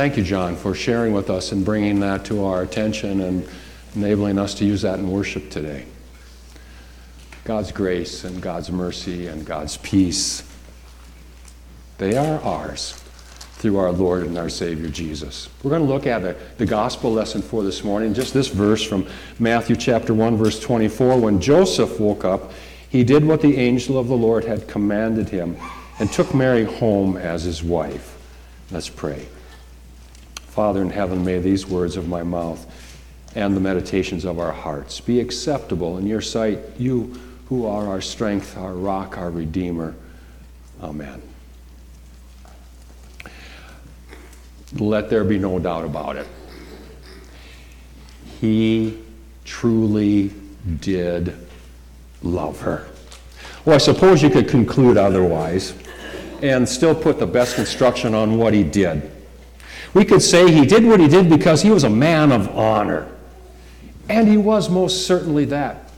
Thank you, John, for sharing with us and bringing that to our attention and enabling us to use that in worship today. God's grace and God's mercy and God's peace, they are ours through our Lord and our Savior Jesus. We're going to look at the, the gospel lesson for this morning, just this verse from Matthew chapter 1, verse 24. When Joseph woke up, he did what the angel of the Lord had commanded him and took Mary home as his wife. Let's pray. Father in heaven, may these words of my mouth and the meditations of our hearts be acceptable in your sight, you who are our strength, our rock, our redeemer. Amen. Let there be no doubt about it. He truly did love her. Well, I suppose you could conclude otherwise and still put the best construction on what he did. We could say he did what he did because he was a man of honor. And he was most certainly that.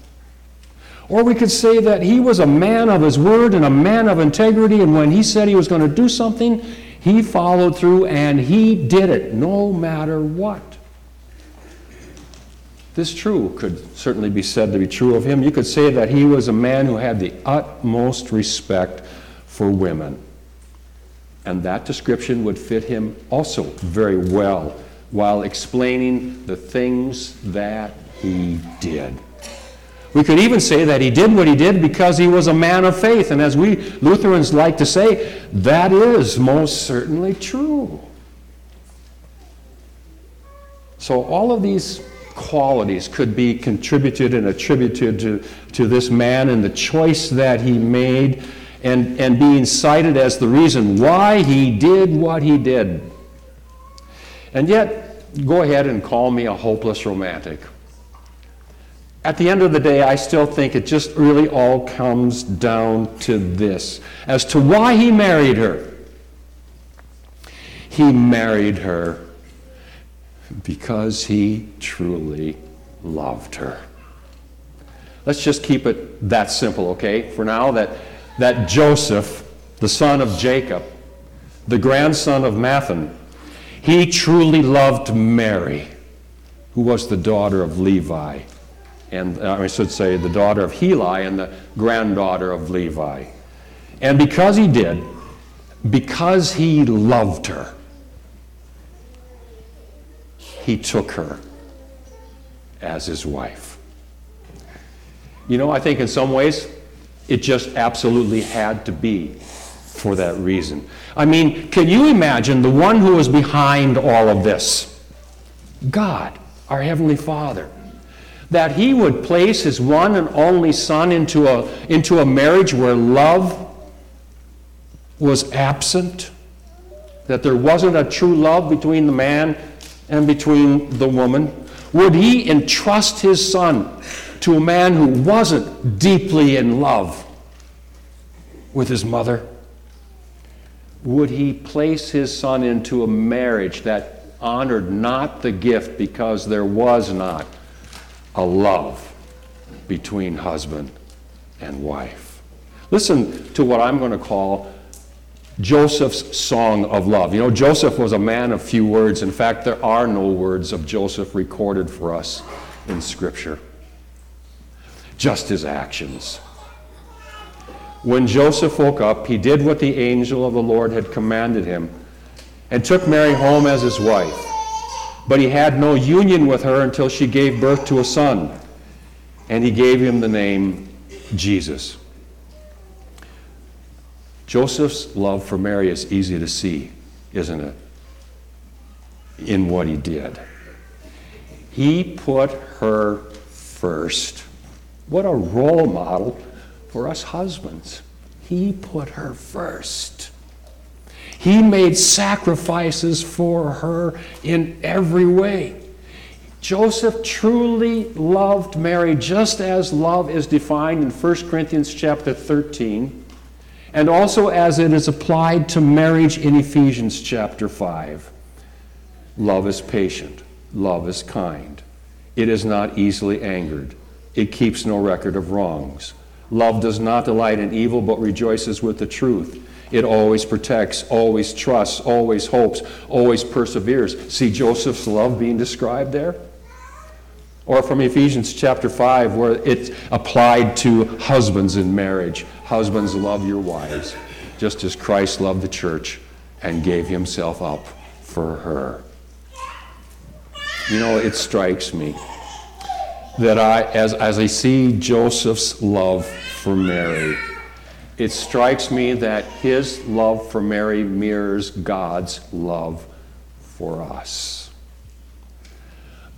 Or we could say that he was a man of his word and a man of integrity, and when he said he was going to do something, he followed through and he did it no matter what. This true could certainly be said to be true of him. You could say that he was a man who had the utmost respect for women. And that description would fit him also very well while explaining the things that he did. We could even say that he did what he did because he was a man of faith. And as we Lutherans like to say, that is most certainly true. So all of these qualities could be contributed and attributed to, to this man and the choice that he made and, and being cited as the reason why he did what he did. And yet, go ahead and call me a hopeless romantic. At the end of the day, I still think it just really all comes down to this as to why he married her. He married her because he truly loved her. Let's just keep it that simple, okay? For now, that, that Joseph, the son of Jacob, the grandson of Matthan, he truly loved Mary, who was the daughter of Levi and uh, I should say the daughter of Heli and the granddaughter of Levi. And because he did, because he loved her, he took her as his wife. You know, I think in some ways it just absolutely had to be for that reason. I mean, can you imagine the one who was behind all of this? God, our Heavenly Father that he would place his one and only son into a, into a marriage where love was absent, that there wasn't a true love between the man and between the woman? Would he entrust his son to a man who wasn't deeply in love with his mother? Would he place his son into a marriage that honored not the gift because there was not a love between husband and wife. Listen to what I'm going to call Joseph's song of love. You know, Joseph was a man of few words. In fact, there are no words of Joseph recorded for us in Scripture, just his actions. When Joseph woke up, he did what the angel of the Lord had commanded him and took Mary home as his wife. But he had no union with her until she gave birth to a son, and he gave him the name Jesus. Joseph's love for Mary is easy to see, isn't it? In what he did. He put her first. What a role model for us husbands. He put her first. He made sacrifices for her in every way. Joseph truly loved Mary just as love is defined in 1 Corinthians chapter 13 and also as it is applied to marriage in Ephesians chapter 5. Love is patient, love is kind. It is not easily angered. It keeps no record of wrongs. Love does not delight in evil but rejoices with the truth. It always protects, always trusts, always hopes, always perseveres. See Joseph's love being described there? Or from Ephesians chapter 5, where it's applied to husbands in marriage. Husbands, love your wives, just as Christ loved the church and gave himself up for her. You know, it strikes me that I, as, as I see Joseph's love for Mary, it strikes me that his love for Mary mirrors God's love for us.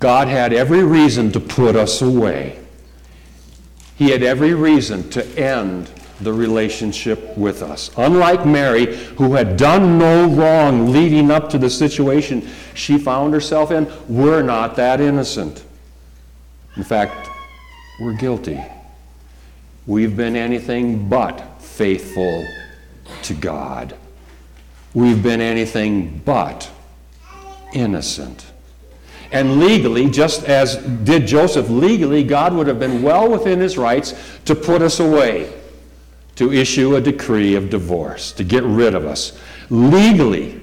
God had every reason to put us away. He had every reason to end the relationship with us. Unlike Mary, who had done no wrong leading up to the situation she found herself in, we're not that innocent. In fact, we're guilty. We've been anything but faithful to God. We've been anything but innocent. And legally, just as did Joseph, legally, God would have been well within his rights to put us away, to issue a decree of divorce, to get rid of us. Legally,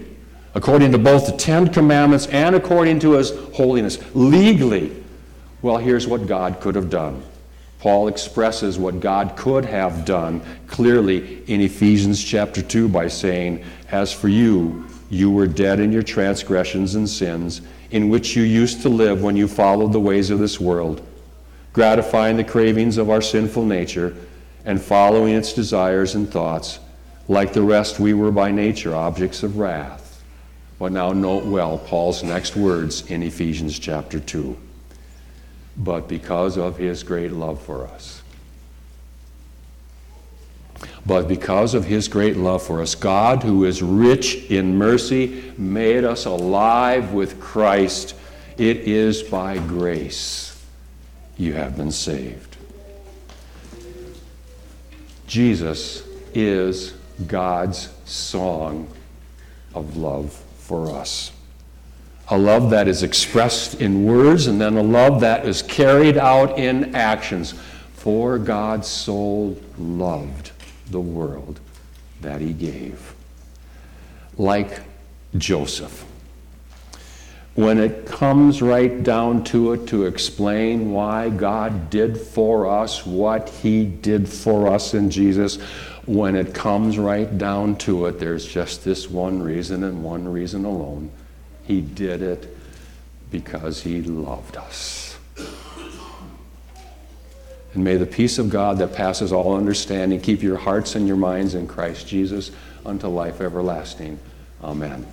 according to both the Ten Commandments and according to his holiness. Legally, well, here's what God could have done. Paul expresses what God could have done clearly in Ephesians chapter 2 by saying, As for you, you were dead in your transgressions and sins, in which you used to live when you followed the ways of this world, gratifying the cravings of our sinful nature and following its desires and thoughts. Like the rest, we were by nature objects of wrath. But now note well Paul's next words in Ephesians chapter 2 but because of his great love for us. But because of his great love for us, God, who is rich in mercy, made us alive with Christ. It is by grace you have been saved. Jesus is God's song of love for us a love that is expressed in words, and then a love that is carried out in actions. For God so loved the world that he gave. Like Joseph. When it comes right down to it to explain why God did for us what he did for us in Jesus, when it comes right down to it, there's just this one reason and one reason alone he did it because He loved us. And may the peace of God that passes all understanding keep your hearts and your minds in Christ Jesus unto life everlasting. Amen.